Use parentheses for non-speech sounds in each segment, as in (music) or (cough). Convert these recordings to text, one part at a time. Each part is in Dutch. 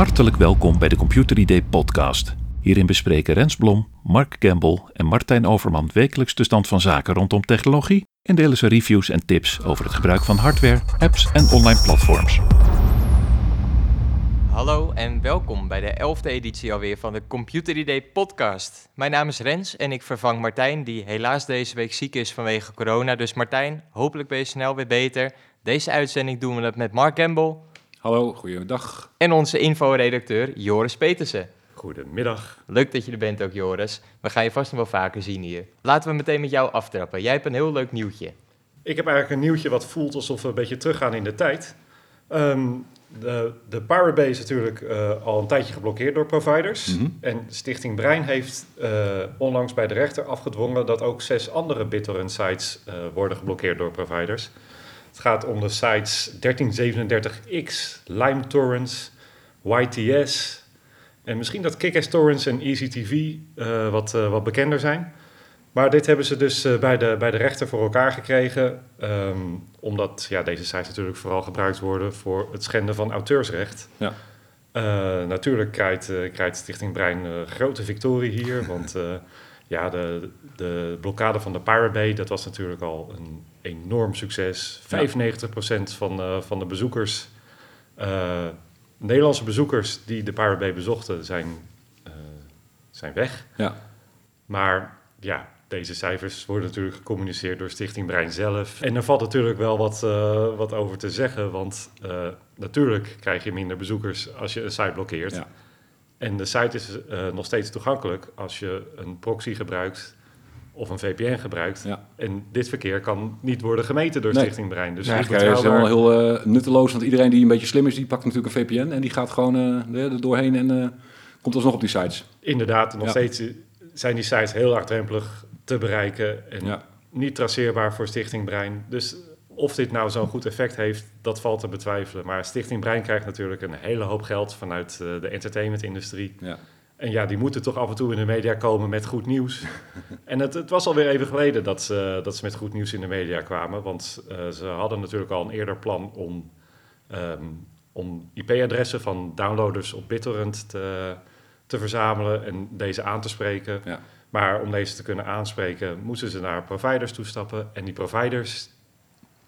Hartelijk welkom bij de Computer ID podcast. Hierin bespreken Rens Blom, Mark Campbell en Martijn Overman wekelijks de stand van zaken rondom technologie en delen ze reviews en tips over het gebruik van hardware, apps en online platforms. Hallo en welkom bij de 11e editie alweer van de Computer ID podcast. Mijn naam is Rens en ik vervang Martijn, die helaas deze week ziek is vanwege corona. Dus Martijn, hopelijk ben je snel weer beter. Deze uitzending doen we het met Mark Campbell Hallo, goeiedag. en onze inforedacteur Joris Petersen. Goedemiddag. Leuk dat je er bent ook, Joris. We gaan je vast nog wel vaker zien hier. Laten we meteen met jou aftrappen. Jij hebt een heel leuk nieuwtje. Ik heb eigenlijk een nieuwtje wat voelt alsof we een beetje teruggaan in de tijd. Ehm, de, de Pirate Bay is natuurlijk eh, al een tijdje geblokkeerd door providers. Mhm. En Stichting Brein heeft eh, onlangs bij de rechter afgedwongen dat ook zes andere BitTorrent sites eh, worden geblokkeerd door providers. Het gaat om de sites 1337X, Lime Torrents, YTS en misschien dat Kick-Ass Torrents en EasyTV eh, wat, eh, wat bekender zijn. Maar dit hebben ze dus eh, bij, de, bij de rechter voor elkaar gekregen. ehm, omdat ja, deze sites natuurlijk vooral gebruikt worden voor het schenden van auteursrecht. Ja. Natuurlijk krijgt, krijgt Stichting Brein een grote victorie hier. Want ja, de, de blokkade van de Pirate Bay, dat was natuurlijk al een enorm succes. 95% van, eh, van de bezoekers, eh, Nederlandse bezoekers die de Pirate Bay bezochten, zijn, eh, zijn weg. Ja, Maar ja, deze cijfers worden natuurlijk gecommuniceerd door Stichting Brein zelf. En er valt natuurlijk wel wat, wat over te zeggen, want natuurlijk krijg je minder bezoekers als je een site blokkeert. ja. En de site is eh, nog steeds toegankelijk als je een proxy gebruikt of een VPN gebruikt. Ja. En dit verkeer kan niet worden gemeten door Nee. Stichting Brein. Dus Nee, Eigenlijk is helemaal heel eh, nutteloos, want iedereen die een beetje slim is, die pakt natuurlijk een VPN en die gaat gewoon eh, er doorheen en eh, komt alsnog op die sites. Inderdaad, nog Ja. steeds zijn die sites heel laagdrempelig te bereiken en Ja. niet traceerbaar voor Stichting Brein. Dus of dit nou zo'n goed effect heeft, dat valt te betwijfelen. Maar Stichting Brein krijgt natuurlijk een hele hoop geld vanuit eh, de entertainmentindustrie. Ja. En ja, die moeten toch af en toe in de media komen met goed nieuws. (laughs) en het, het was alweer even geleden dat ze, dat ze met goed nieuws in de media kwamen. Want eh, ze hadden natuurlijk al een eerder plan om, ehm, om IP-adressen van downloaders op BitTorrent te, te verzamelen en deze aan te spreken. Ja. Maar om deze te kunnen aanspreken, moesten ze naar providers toestappen. En die providers,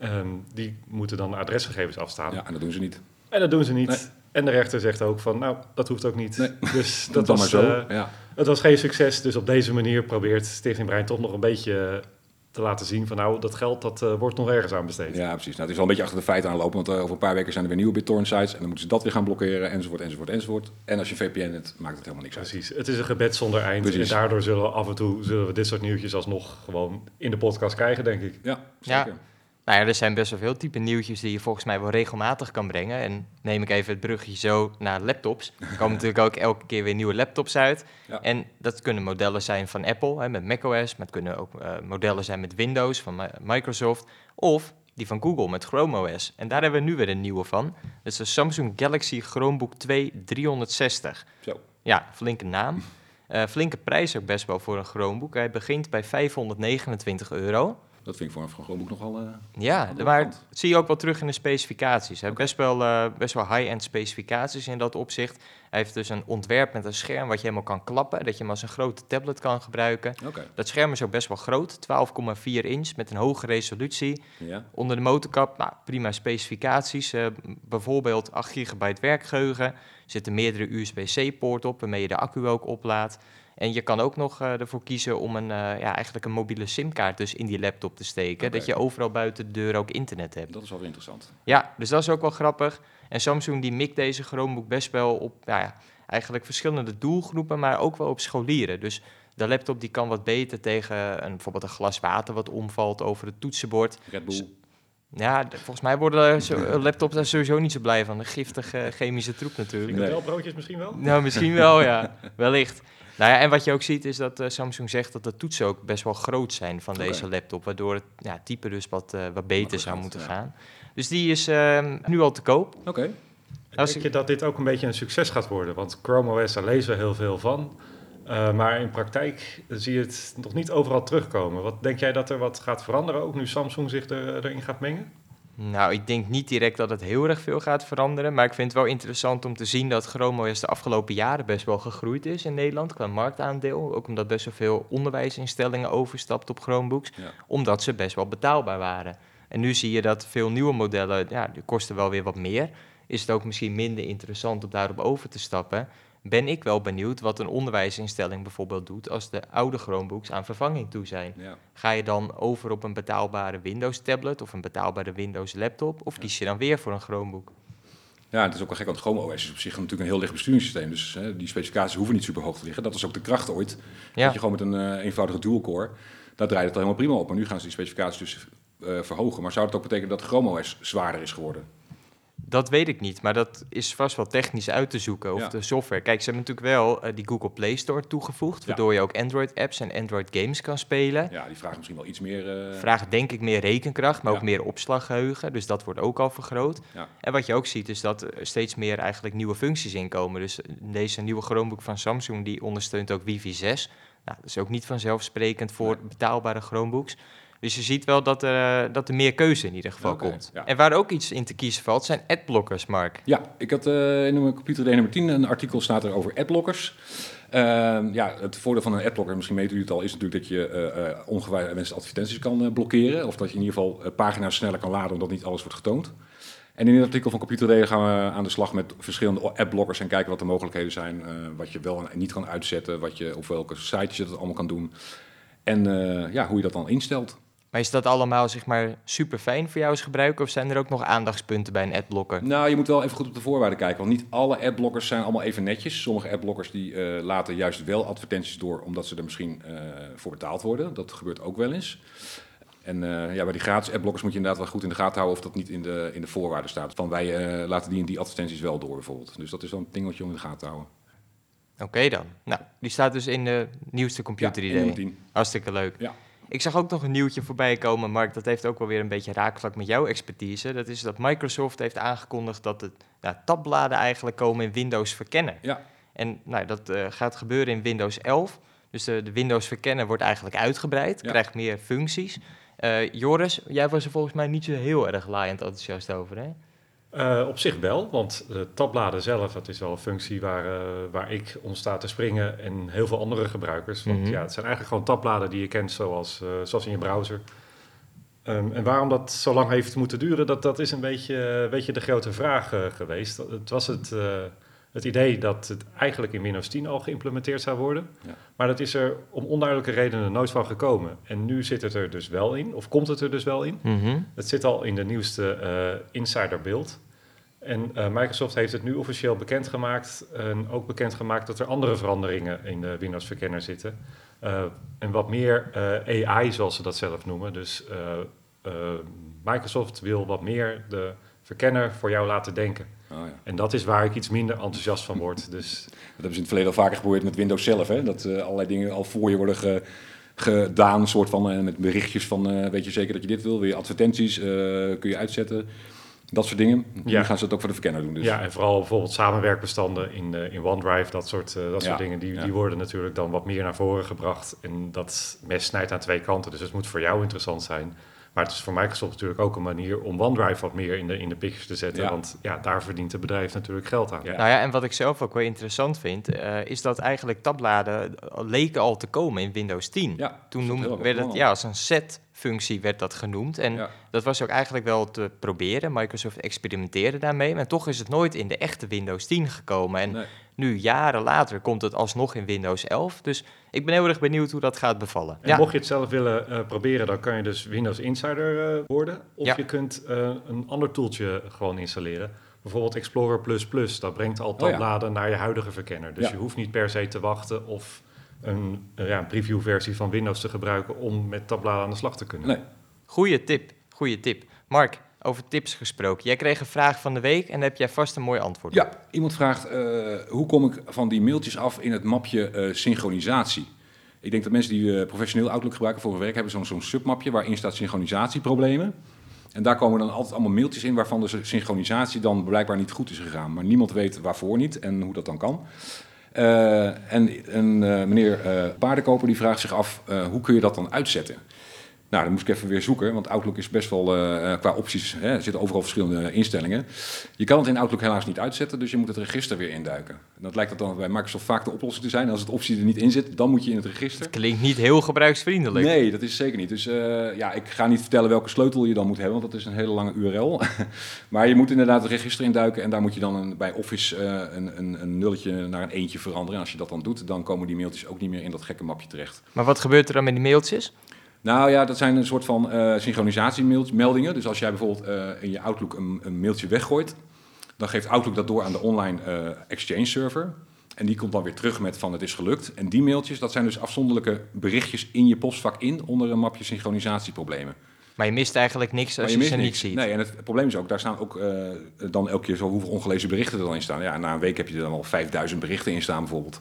ehm, die moeten dan adresgegevens afstaan. ja, en dat doen ze niet. En dat doen ze niet. Nee. En de rechter zegt ook van, nou, dat hoeft ook niet. Nee. Dus (laughs) Dat was, maar zo. eh, ja. het was geen succes. Dus op deze manier probeert Stichting Brein toch nog een beetje te laten zien van, nou, dat geld dat eh, wordt nog ergens aan besteed. ja, precies. Nou, het is wel een beetje achter de feiten aanlopen, want eh, over een paar weken zijn er weer nieuwe BitTorrent sites en dan moeten ze dat weer gaan blokkeren, enzovoort, enzovoort, enzovoort. En als je VPN hebt, maakt het helemaal niks uit. Precies. Het is een gebed zonder eind. Precies. En daardoor zullen we af en toe zullen we dit soort nieuwtjes alsnog gewoon in de podcast krijgen, denk ik. Ja, Ja. Nou ja, er zijn best wel veel type nieuwtjes die je volgens mij wel regelmatig kan brengen. En neem ik even het bruggetje zo naar laptops. Er komen (laughs) natuurlijk ook elke keer weer nieuwe laptops uit. Ja. En dat kunnen modellen zijn van Apple hè, met macOS, maar het kunnen ook eh, modellen zijn met Windows van Mi- Microsoft. Of die van Google met Chrome OS. En daar hebben we nu weer een nieuwe van. Dat is de Samsung Galaxy Chromebook 2 360. Zo. Ja, flinke naam. Eh, flinke prijs ook best wel voor een Chromebook. Hij begint bij 529 euro. Dat vind ik voor een Chromebook nogal... eh, Ja, maar dat zie je ook wel terug in de specificaties. Hij heeft best wel, eh, best wel high-end specificaties in dat opzicht. Hij heeft dus een ontwerp met een scherm wat je helemaal kan klappen. Dat je hem als een grote tablet kan gebruiken. Dat scherm is ook best wel groot, 12,4 inch met een hoge resolutie. ja. Onder de motorkap, nou, prima specificaties. eh, bijvoorbeeld 8 gigabyte werkgeheugen. Er zitten meerdere USB-C-poort op, waarmee je de accu ook oplaadt. En je kan ook nog eh, ervoor kiezen om een, eh, ja, eigenlijk een mobiele simkaart dus in die laptop te steken. Dat je overal buiten de deur ook internet hebt. Dat is wel weer interessant. Ja, dus dat is ook wel grappig. En Samsung die mikt deze Chromebook best wel op nou ja, eigenlijk verschillende doelgroepen, maar ook wel op scholieren. Dus de laptop die kan wat beter tegen een, bijvoorbeeld een glas water wat omvalt over het toetsenbord. Red Bull. Ja, volgens mij worden zo, eh, laptops daar sowieso niet zo blij van. De giftige chemische troep natuurlijk. Nee. Wel broodjes misschien wel? Nou, misschien wel, ja. Wellicht. Nou ja, en wat je ook ziet is dat eh, Samsung zegt dat de toetsen ook best wel groot zijn van deze laptop. Waardoor het ja, type dus wat, eh, wat beter zou moeten ja. gaan. Dus die is ehm, nu al te koop. Oké. Als Denk ik- je dat dit ook een beetje een succes gaat worden? Want Chrome OS, daar lezen we heel veel van. Eh, maar in praktijk zie je het nog niet overal terugkomen. Wat denk jij dat er wat gaat veranderen, ook nu Samsung zich er, erin gaat mengen? Nou, ik denk niet direct dat het heel erg veel gaat veranderen. Maar ik vind het wel interessant om te zien dat Chrome OS de afgelopen jaren best wel gegroeid is in Nederland qua marktaandeel. Ook omdat best wel veel onderwijsinstellingen overstapt op Chromebooks. Ja. Omdat ze best wel betaalbaar waren. En nu zie je dat veel nieuwe modellen, ja, die kosten wel weer wat meer. Is het ook misschien minder interessant om daarop over te stappen. Ben ik wel benieuwd wat een onderwijsinstelling bijvoorbeeld doet als de oude Chromebooks aan vervanging toe zijn. Ja. Ga je dan over op een betaalbare Windows tablet of een betaalbare Windows laptop? Of kies je dan weer voor een Chromebook? Ja, het is ook wel gek, want Chrome OS is op zich natuurlijk een heel licht besturingssysteem. Dus hè, die specificaties hoeven niet super hoog te liggen. Dat was ook de kracht ooit. Ja. Dat je gewoon met een eh, eenvoudige dual-core, daar draait het al helemaal prima op. Maar nu gaan ze die specificaties dus eh, verhogen. Maar zou dat ook betekenen dat Chrome OS zwaarder is geworden? Dat weet ik niet, maar dat is vast wel technisch uit te zoeken. Of Ja. de software. Kijk, ze hebben natuurlijk wel eh, die Google Play Store toegevoegd, Ja. waardoor je ook Android-apps en Android-games kan spelen. Ja, die vragen misschien wel iets meer... eh, Vraagt denk ik meer rekenkracht, maar Ja. ook meer opslaggeheugen. Dus dat wordt ook al vergroot. En wat je ook ziet is dat er steeds meer eigenlijk nieuwe functies inkomen. Dus deze nieuwe Chromebook van Samsung die ondersteunt ook wifi 6. Nou, dat is ook niet vanzelfsprekend voor betaalbare Chromebooks. Dus je ziet wel dat er, eh, dat er meer keuze in ieder geval komt. ja. En waar ook iets in te kiezen valt, zijn adblockers, Mark. Ja, ik had eh, in mijn computer nummer 10 een artikel staat er over adblockers. Ehm, ja, het voordeel van een adblocker, misschien weten jullie het al, is natuurlijk dat je eh eh, ongewenste advertenties kan blokkeren. Of dat je in ieder geval pagina's sneller kan laden omdat niet alles wordt getoond. En in het artikel van Computer Day gaan we aan de slag met verschillende adblockers en kijken wat de mogelijkheden zijn. wat je wel en niet kan uitzetten, wat je, op welke sites je dat allemaal kan doen. En ja, hoe je dat dan instelt. Maar is dat allemaal zeg maar super fijn voor jou als gebruiker? Of zijn er ook nog aandachtspunten bij een adblocker? Nou, je moet wel even goed op de voorwaarden kijken. Want niet alle adblockers zijn allemaal even netjes. Sommige adblockers die eh, laten juist wel advertenties door, omdat ze er misschien eh, voor betaald worden. Dat gebeurt ook wel eens. En eh, ja, bij die gratis adblockers moet je inderdaad wel goed in de gaten houden of dat niet in de, in de voorwaarden staat. Van wij laten die en die advertenties wel door bijvoorbeeld. Dus dat is wel een ding wat je om in de gaten te houden. Oké dan. Nou, die staat dus in de nieuwste computer Ja, idee. nummer 10. Hartstikke leuk. Ja. Ik zag ook nog een nieuwtje voorbij komen, Mark. Dat heeft ook wel weer een beetje raakvlak met jouw expertise. Dat is dat Microsoft heeft aangekondigd dat het nou, tabbladen eigenlijk komen in Windows Verkennen. Ja. En nou, dat eh, gaat gebeuren in Windows 11. Dus de, de Windows Verkennen wordt eigenlijk uitgebreid, Ja. krijgt meer functies. Eh, Joris, jij was er volgens mij niet zo heel erg laaiend enthousiast over, hè? Eh, op zich wel, want de tabbladen zelf, dat is wel een functie waar, eh, waar ik om sta te springen en heel veel andere gebruikers. Want Mhm. ja, het zijn eigenlijk gewoon tabbladen die je kent zoals, eh, zoals in je browser. Ehm, en waarom dat zo lang heeft moeten duren, dat, dat is een beetje, beetje de grote vraag geweest. Het was het, het idee dat het eigenlijk in Windows 10 al geïmplementeerd zou worden. Ja. Maar dat is er om onduidelijke redenen nooit van gekomen. En nu zit het er dus wel in, of komt het er dus wel in. Mhm. Het zit al in de nieuwste eh insider build. En eh, Microsoft heeft het nu officieel bekendgemaakt. En ook bekendgemaakt dat er andere veranderingen in de Windows Verkenner zitten. Eh, en wat meer AI, zoals ze dat zelf noemen. Dus Microsoft wil wat meer de verkenner voor jou laten denken. Oh, ja. En dat is waar ik iets minder enthousiast van word. Dus (laughs) Dat hebben ze in het verleden al vaker geprobeerd met Windows zelf. Hè? Dat eh, allerlei dingen al voor je worden ge- gedaan. soort van, eh, met berichtjes van, eh, weet je zeker dat je dit wil? Wil je advertenties? kun je uitzetten? Dat soort dingen. Nu Ja. gaan ze het ook voor de verkenner doen. Dus. ja, en vooral bijvoorbeeld samenwerkbestanden in, in OneDrive, dat soort, dat soort dingen, die, ja. die worden natuurlijk dan wat meer naar voren gebracht. En dat mes snijdt aan twee kanten, dus het moet voor jou interessant zijn. Maar het is voor Microsoft natuurlijk ook een manier om OneDrive wat meer in de, in de pictures te zetten. Ja. Want ja, daar verdient het bedrijf natuurlijk geld aan. Ja. Nou ja, en wat ik zelf ook wel interessant vind, eh, is dat eigenlijk tabbladen leken al te komen in Windows 10. Ja, Toen stond noem, heel erg werd het ja, als een set-functie werd dat genoemd. En Ja. dat was ook eigenlijk wel te proberen. Microsoft experimenteerde daarmee, maar toch is het nooit in de echte Windows 10 gekomen. En Nee. Nu, jaren later, komt het alsnog in Windows 11. Dus ik ben heel erg benieuwd hoe dat gaat bevallen. En mocht je het zelf willen eh, proberen, dan kan je dus Windows Insider eh, worden. Of Ja. je kunt eh, een ander tooltje gewoon installeren. Bijvoorbeeld Explorer++. Dat brengt al Oh ja. tabbladen naar je huidige verkenner. Dus Ja. je hoeft niet per se te wachten of een, ja, een previewversie van Windows te gebruiken om met tabbladen aan de slag te kunnen. Nee. Goeie tip, goeie tip. Mark, over tips gesproken. Jij kreeg een vraag van de week en daar heb jij vast een mooi antwoord op. Ja, iemand vraagt, eh, hoe kom ik van die mailtjes af in het mapje eh, synchronisatie? Ik denk dat mensen die eh, professioneel Outlook gebruiken voor hun werk, hebben zo'n zo'n submapje waarin staat synchronisatieproblemen. En daar komen dan altijd allemaal mailtjes in waarvan de synchronisatie dan blijkbaar niet goed is gegaan. Maar niemand weet waarvoor niet en hoe dat dan kan. En een eh, meneer eh, Paardenkoper die vraagt zich af, hoe kun je dat dan uitzetten? Nou, dan moest ik even weer zoeken, want Outlook is best wel uh, qua opties, hè, er zitten overal verschillende instellingen. Je kan het in Outlook helaas niet uitzetten, dus je moet het register weer induiken. En dat lijkt dat dan bij Microsoft vaak de oplossing te zijn. Als het optie er niet in zit, dan moet je in het register. Het klinkt niet heel gebruiksvriendelijk. Nee, dat is zeker niet. Dus uh, ja, ik ga niet vertellen welke sleutel je dan moet hebben, want dat is een hele lange URL. (laughs) maar je moet inderdaad het register induiken en daar moet je dan een, bij Office uh, een, een, een, nulletje naar een eentje veranderen. En als je dat dan doet, dan komen die mailtjes ook niet meer in dat gekke mapje terecht. Maar wat gebeurt er dan met die mailtjes? Nou ja, dat zijn een soort van uh, synchronisatiemeldingen. Dus als jij bijvoorbeeld uh, in je Outlook een, een, mailtje weggooit, dan geeft Outlook dat door aan de online uh, Exchange server. En die komt dan weer terug met van het is gelukt. En die mailtjes, dat zijn dus afzonderlijke berichtjes in je postvak in onder een mapje synchronisatieproblemen. Maar je mist eigenlijk niks als je, je ze niks. niet ziet. Nee, en het probleem is ook, daar staan ook dan elke keer zo hoeveel ongelezen berichten er dan in staan. Ja, na een week heb je er dan al 5000 berichten in staan bijvoorbeeld.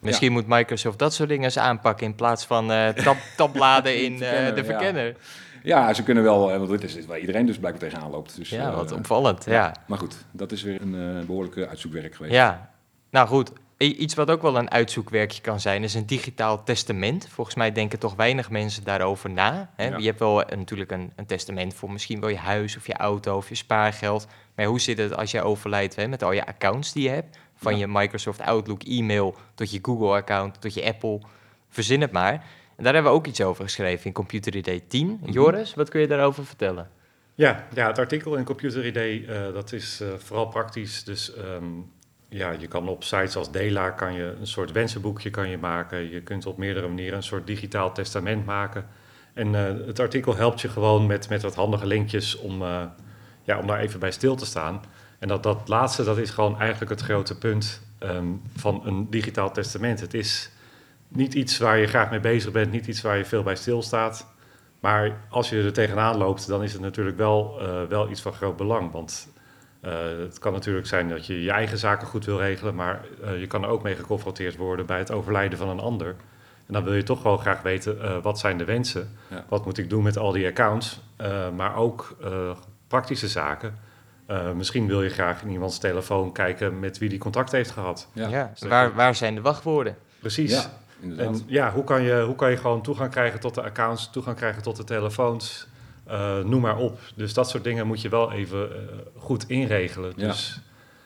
Misschien moet Microsoft dat soort dingen eens aanpakken in plaats van uh, (laughs) tab tabbladen in uh, de verkenner. Ja. ze kunnen wel, want dit is waar iedereen dus blijkbaar tegenaan loopt. Dus, ja, wat opvallend, ja. Maar goed, dat is weer een behoorlijke uitzoekwerk geweest. Ja, nou goed. Iets wat ook wel een uitzoekwerkje kan zijn, is een digitaal testament. Volgens mij denken toch weinig mensen daarover na. Hè? Je hebt wel natuurlijk een, een, testament voor misschien wel je huis of je auto of je spaargeld. Maar hoe zit het als je overlijdt hè, met al je accounts die je hebt? Van je Microsoft Outlook e-mail tot je Google-account, tot je Apple. Verzin het maar. En daar hebben we ook iets over geschreven in Computer ID 10. Mhm. Joris, wat kun je daarover vertellen? Ja, ja het artikel in Computer ID, uh, dat is uh, vooral praktisch. Dus um, ja, je kan op sites als Dela kan je een soort wensenboekje kan je maken. Je kunt op meerdere manieren een soort digitaal testament maken. En uh, het artikel helpt je gewoon met, met wat handige linkjes om, ja, om daar even bij stil te staan. En dat, dat laatste, dat is gewoon eigenlijk het grote punt um, van een digitaal testament. Het is niet iets waar je graag mee bezig bent, niet iets waar je veel bij stilstaat. Maar als je er tegenaan loopt, dan is het natuurlijk wel, uh, wel iets van groot belang. Want uh, het kan natuurlijk zijn dat je je eigen zaken goed wil regelen, maar uh, je kan er ook mee geconfronteerd worden bij het overlijden van een ander. En dan wil je toch wel graag weten, wat zijn de wensen? Ja. Wat moet ik doen met al die accounts? maar ook praktische zaken. Uh, misschien wil je graag in iemands telefoon kijken met wie die contact heeft gehad. Ja, ja dus waar, waar zijn de wachtwoorden? Precies. Ja, en ja, hoe kan, je, hoe kan je gewoon toegang krijgen tot de accounts, toegang krijgen tot de telefoons, uh, noem maar op. Dus dat soort dingen moet je wel even uh, goed inregelen. Dus,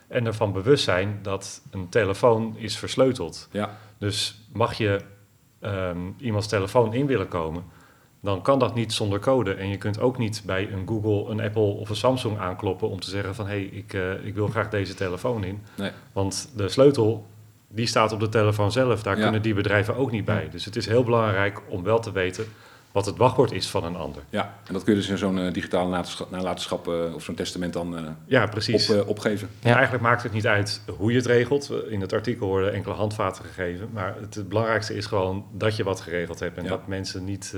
en ervan bewust zijn dat een telefoon is versleuteld. Ja. Dus mag je um, iemands telefoon in willen komen, dan kan dat niet zonder code. En je kunt ook niet bij een Google, een Apple of een Samsung aankloppen om te zeggen van hé, hey, ik, uh, ik wil graag deze telefoon in. Nee. Want de sleutel, die staat op de telefoon zelf. Daar kunnen die bedrijven ook niet bij. Dus het is heel belangrijk om wel te weten wat het wachtwoord is van een ander. Ja, en dat kun je dus in zo'n uh, digitale nalatenschap uh, of zo'n testament dan uh, ja, precies. Op, opgeven. Ja. Eigenlijk maakt het niet uit hoe je het regelt. In het artikel worden enkele handvaten gegeven. Maar het, het belangrijkste is gewoon dat je wat geregeld hebt. En ja. dat mensen niet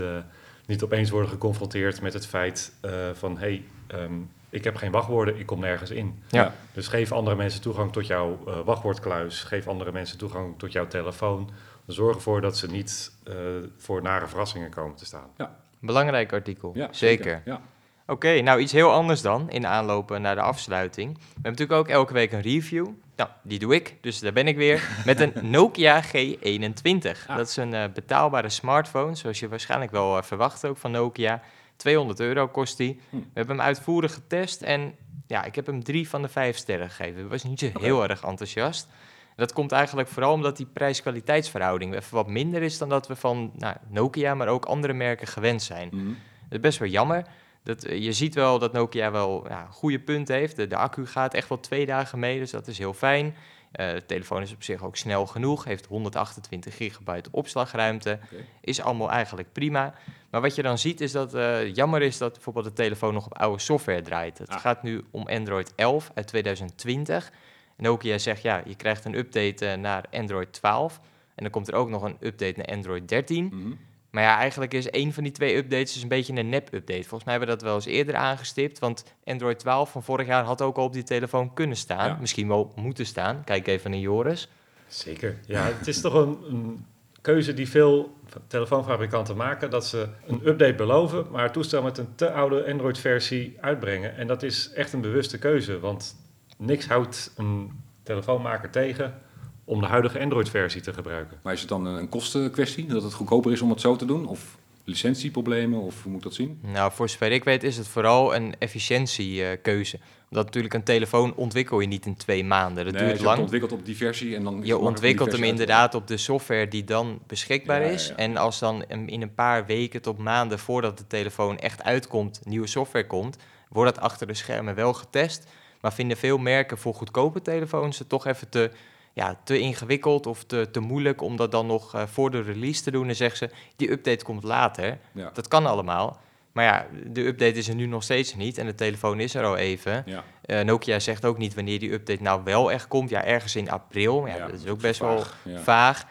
niet opeens worden geconfronteerd met het feit uh, van hé, hey, um, ik heb geen wachtwoorden, ik kom nergens in. Ja. Dus geef andere mensen toegang tot jouw uh, wachtwoordkluis, geef andere mensen toegang tot jouw telefoon. Zorg ervoor dat ze niet uh, voor nare verrassingen komen te staan. Ja. Belangrijk artikel, ja, zeker. zeker. Ja. Oké, nou iets heel anders dan in aanlopen naar de afsluiting. We hebben natuurlijk ook elke week een review. Nou, die doe ik, dus daar ben ik weer. (laughs) Met een Nokia G21. Dat is een uh, betaalbare smartphone, zoals je waarschijnlijk wel uh, verwacht ook van Nokia. 200 euro kost die. Hm. We hebben hem uitvoerig getest en ja, ik heb hem drie van de vijf sterren gegeven. Ik was niet zo heel erg enthousiast. Dat komt eigenlijk vooral omdat die prijs-kwaliteitsverhouding even wat minder is dan dat we van nou, Nokia, maar ook andere merken gewend zijn. Hm. Dat is best wel jammer. Dat, eh, je ziet wel dat Nokia wel ja, goede punten heeft. De, de, accu gaat echt wel twee dagen mee, dus dat is heel fijn. Uh, de telefoon is op zich ook snel genoeg, heeft 128 gigabyte opslagruimte. Is allemaal eigenlijk prima. Maar wat je dan ziet is dat uh, jammer is dat bijvoorbeeld de telefoon nog op oude software draait. Het ah. gaat nu om Android 11 uit 2020. Nokia zegt ja, je krijgt een update naar Android 12. En dan komt er ook nog een update naar Android 13. Maar ja, eigenlijk is één van die twee updates dus een beetje een nep-update. Volgens mij hebben we dat wel eens eerder aangestipt. Want Android 12 van vorig jaar had ook al op die telefoon kunnen staan. Misschien wel moeten staan. Kijk even naar Joris. Zeker. Ja, het is toch een, een keuze die veel telefoonfabrikanten maken. Dat ze een update beloven, maar het toestel met een te oude Android-versie uitbrengen. En dat is echt een bewuste keuze. Want niks houdt een telefoonmaker tegen om de huidige Android-versie te gebruiken. Maar is het dan een kostenkwestie, dat het goedkoper is om het zo te doen? Of? licentieproblemen of hoe moet ik dat zien? Nou, voor zover ik weet is het vooral een efficiëntiekeuze. Omdat natuurlijk een telefoon ontwikkel je niet in twee maanden. Dat nee, duurt je lang. ontwikkeld op diversie en dan... is Je ontwikkelt hem inderdaad op de software die dan beschikbaar Ja, is. ja. En als dan in een paar weken tot maanden voordat de telefoon echt uitkomt, nieuwe software komt, wordt dat achter de schermen wel getest. Maar vinden veel merken voor goedkope telefoons het toch even te, ja, te ingewikkeld of te, te moeilijk om dat dan nog eh, voor de release te doen. En zeggen ze, die update komt later. Ja. Dat kan allemaal. Maar ja, de update is er nu nog steeds niet en de telefoon is er al even. Ja. Eh, Nokia zegt ook niet wanneer die update nou wel echt komt. Ja, ergens in april. Ja, Ja, dat is ook best wel vaag.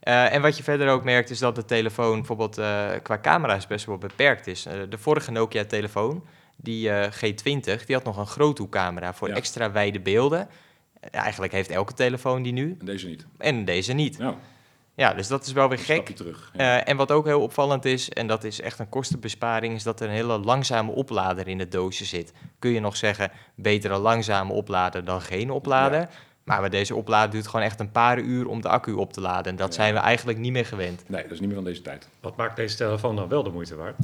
Eh, en wat je verder ook merkt is dat de telefoon bijvoorbeeld qua camera's best wel beperkt is. De vorige Nokia-telefoon, die eh, G20, die had nog een groothoekcamera voor extra wijde beelden. Eigenlijk heeft elke telefoon die nu En deze niet. en deze niet. Nou, Ja, dus dat is wel weer gek. terug. Ja. Eh, en wat ook heel opvallend is, en dat is echt een kostenbesparing, is dat er een hele langzame oplader in het doosje zit. Kun je nog zeggen, beter een langzame oplader dan geen oplader. Maar bij deze oplader duurt gewoon echt een paar uur om de accu op te laden. En dat Ja. zijn we eigenlijk niet meer gewend. Nee, dat is niet meer van deze tijd. Wat maakt deze telefoon dan wel de moeite waard?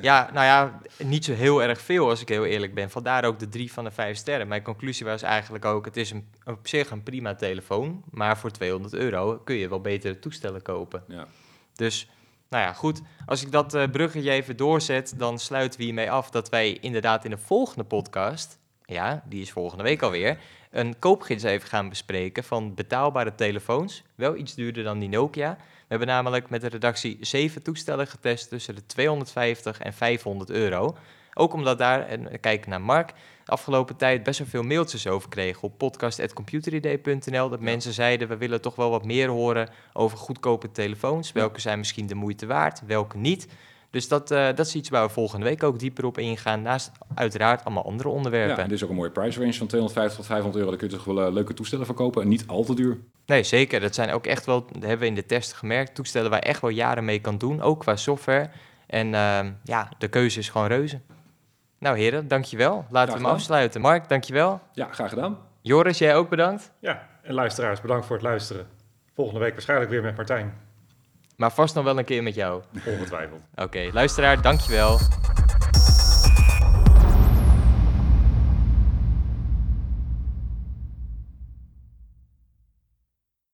Ja, nou ja, niet zo heel erg veel als ik heel eerlijk ben. Vandaar ook de drie van de vijf sterren. Mijn conclusie was eigenlijk ook, het is een, op zich een prima telefoon. Maar voor 200 euro kun je wel betere toestellen kopen. Ja. Dus, nou ja, goed. Als ik dat eh, bruggetje even doorzet, dan sluiten we hiermee af dat wij inderdaad in de volgende podcast, ja, die is volgende week alweer, een koopgids even gaan bespreken van betaalbare telefoons. Wel iets duurder dan die Nokia. We hebben namelijk met de redactie zeven toestellen getest tussen de 250 en 500 euro. Ook omdat daar, en we kijken naar Mark, de afgelopen tijd best wel veel mailtjes over kregen op podcast.computeridee.nl. Dat mensen zeiden, we willen toch wel wat meer horen over goedkope telefoons. Welke zijn misschien de moeite waard, welke niet. Dus dat, eh, dat is iets waar we volgende week ook dieper op ingaan. Naast uiteraard allemaal andere Ja, onderwerpen. en dit is ook een mooie price range van 250 tot 500 euro. Daar kun je toch wel eh, leuke toestellen verkopen en niet al te duur. Nee, zeker. Dat zijn ook echt wel, dat hebben we in de test gemerkt, toestellen waar je echt wel jaren mee kan doen, ook qua software. En ehm, ja, de keuze is gewoon reuze. Nou heren, dankjewel. Laten we hem gedaan. afsluiten. Mark, dankjewel. Ja, graag gedaan. Joris, jij ook bedankt. Ja, en luisteraars, bedankt voor het luisteren. Volgende week waarschijnlijk weer met Martijn. Maar vast nog wel een keer met jou. Ongetwijfeld. Oké, luisteraar, dankjewel.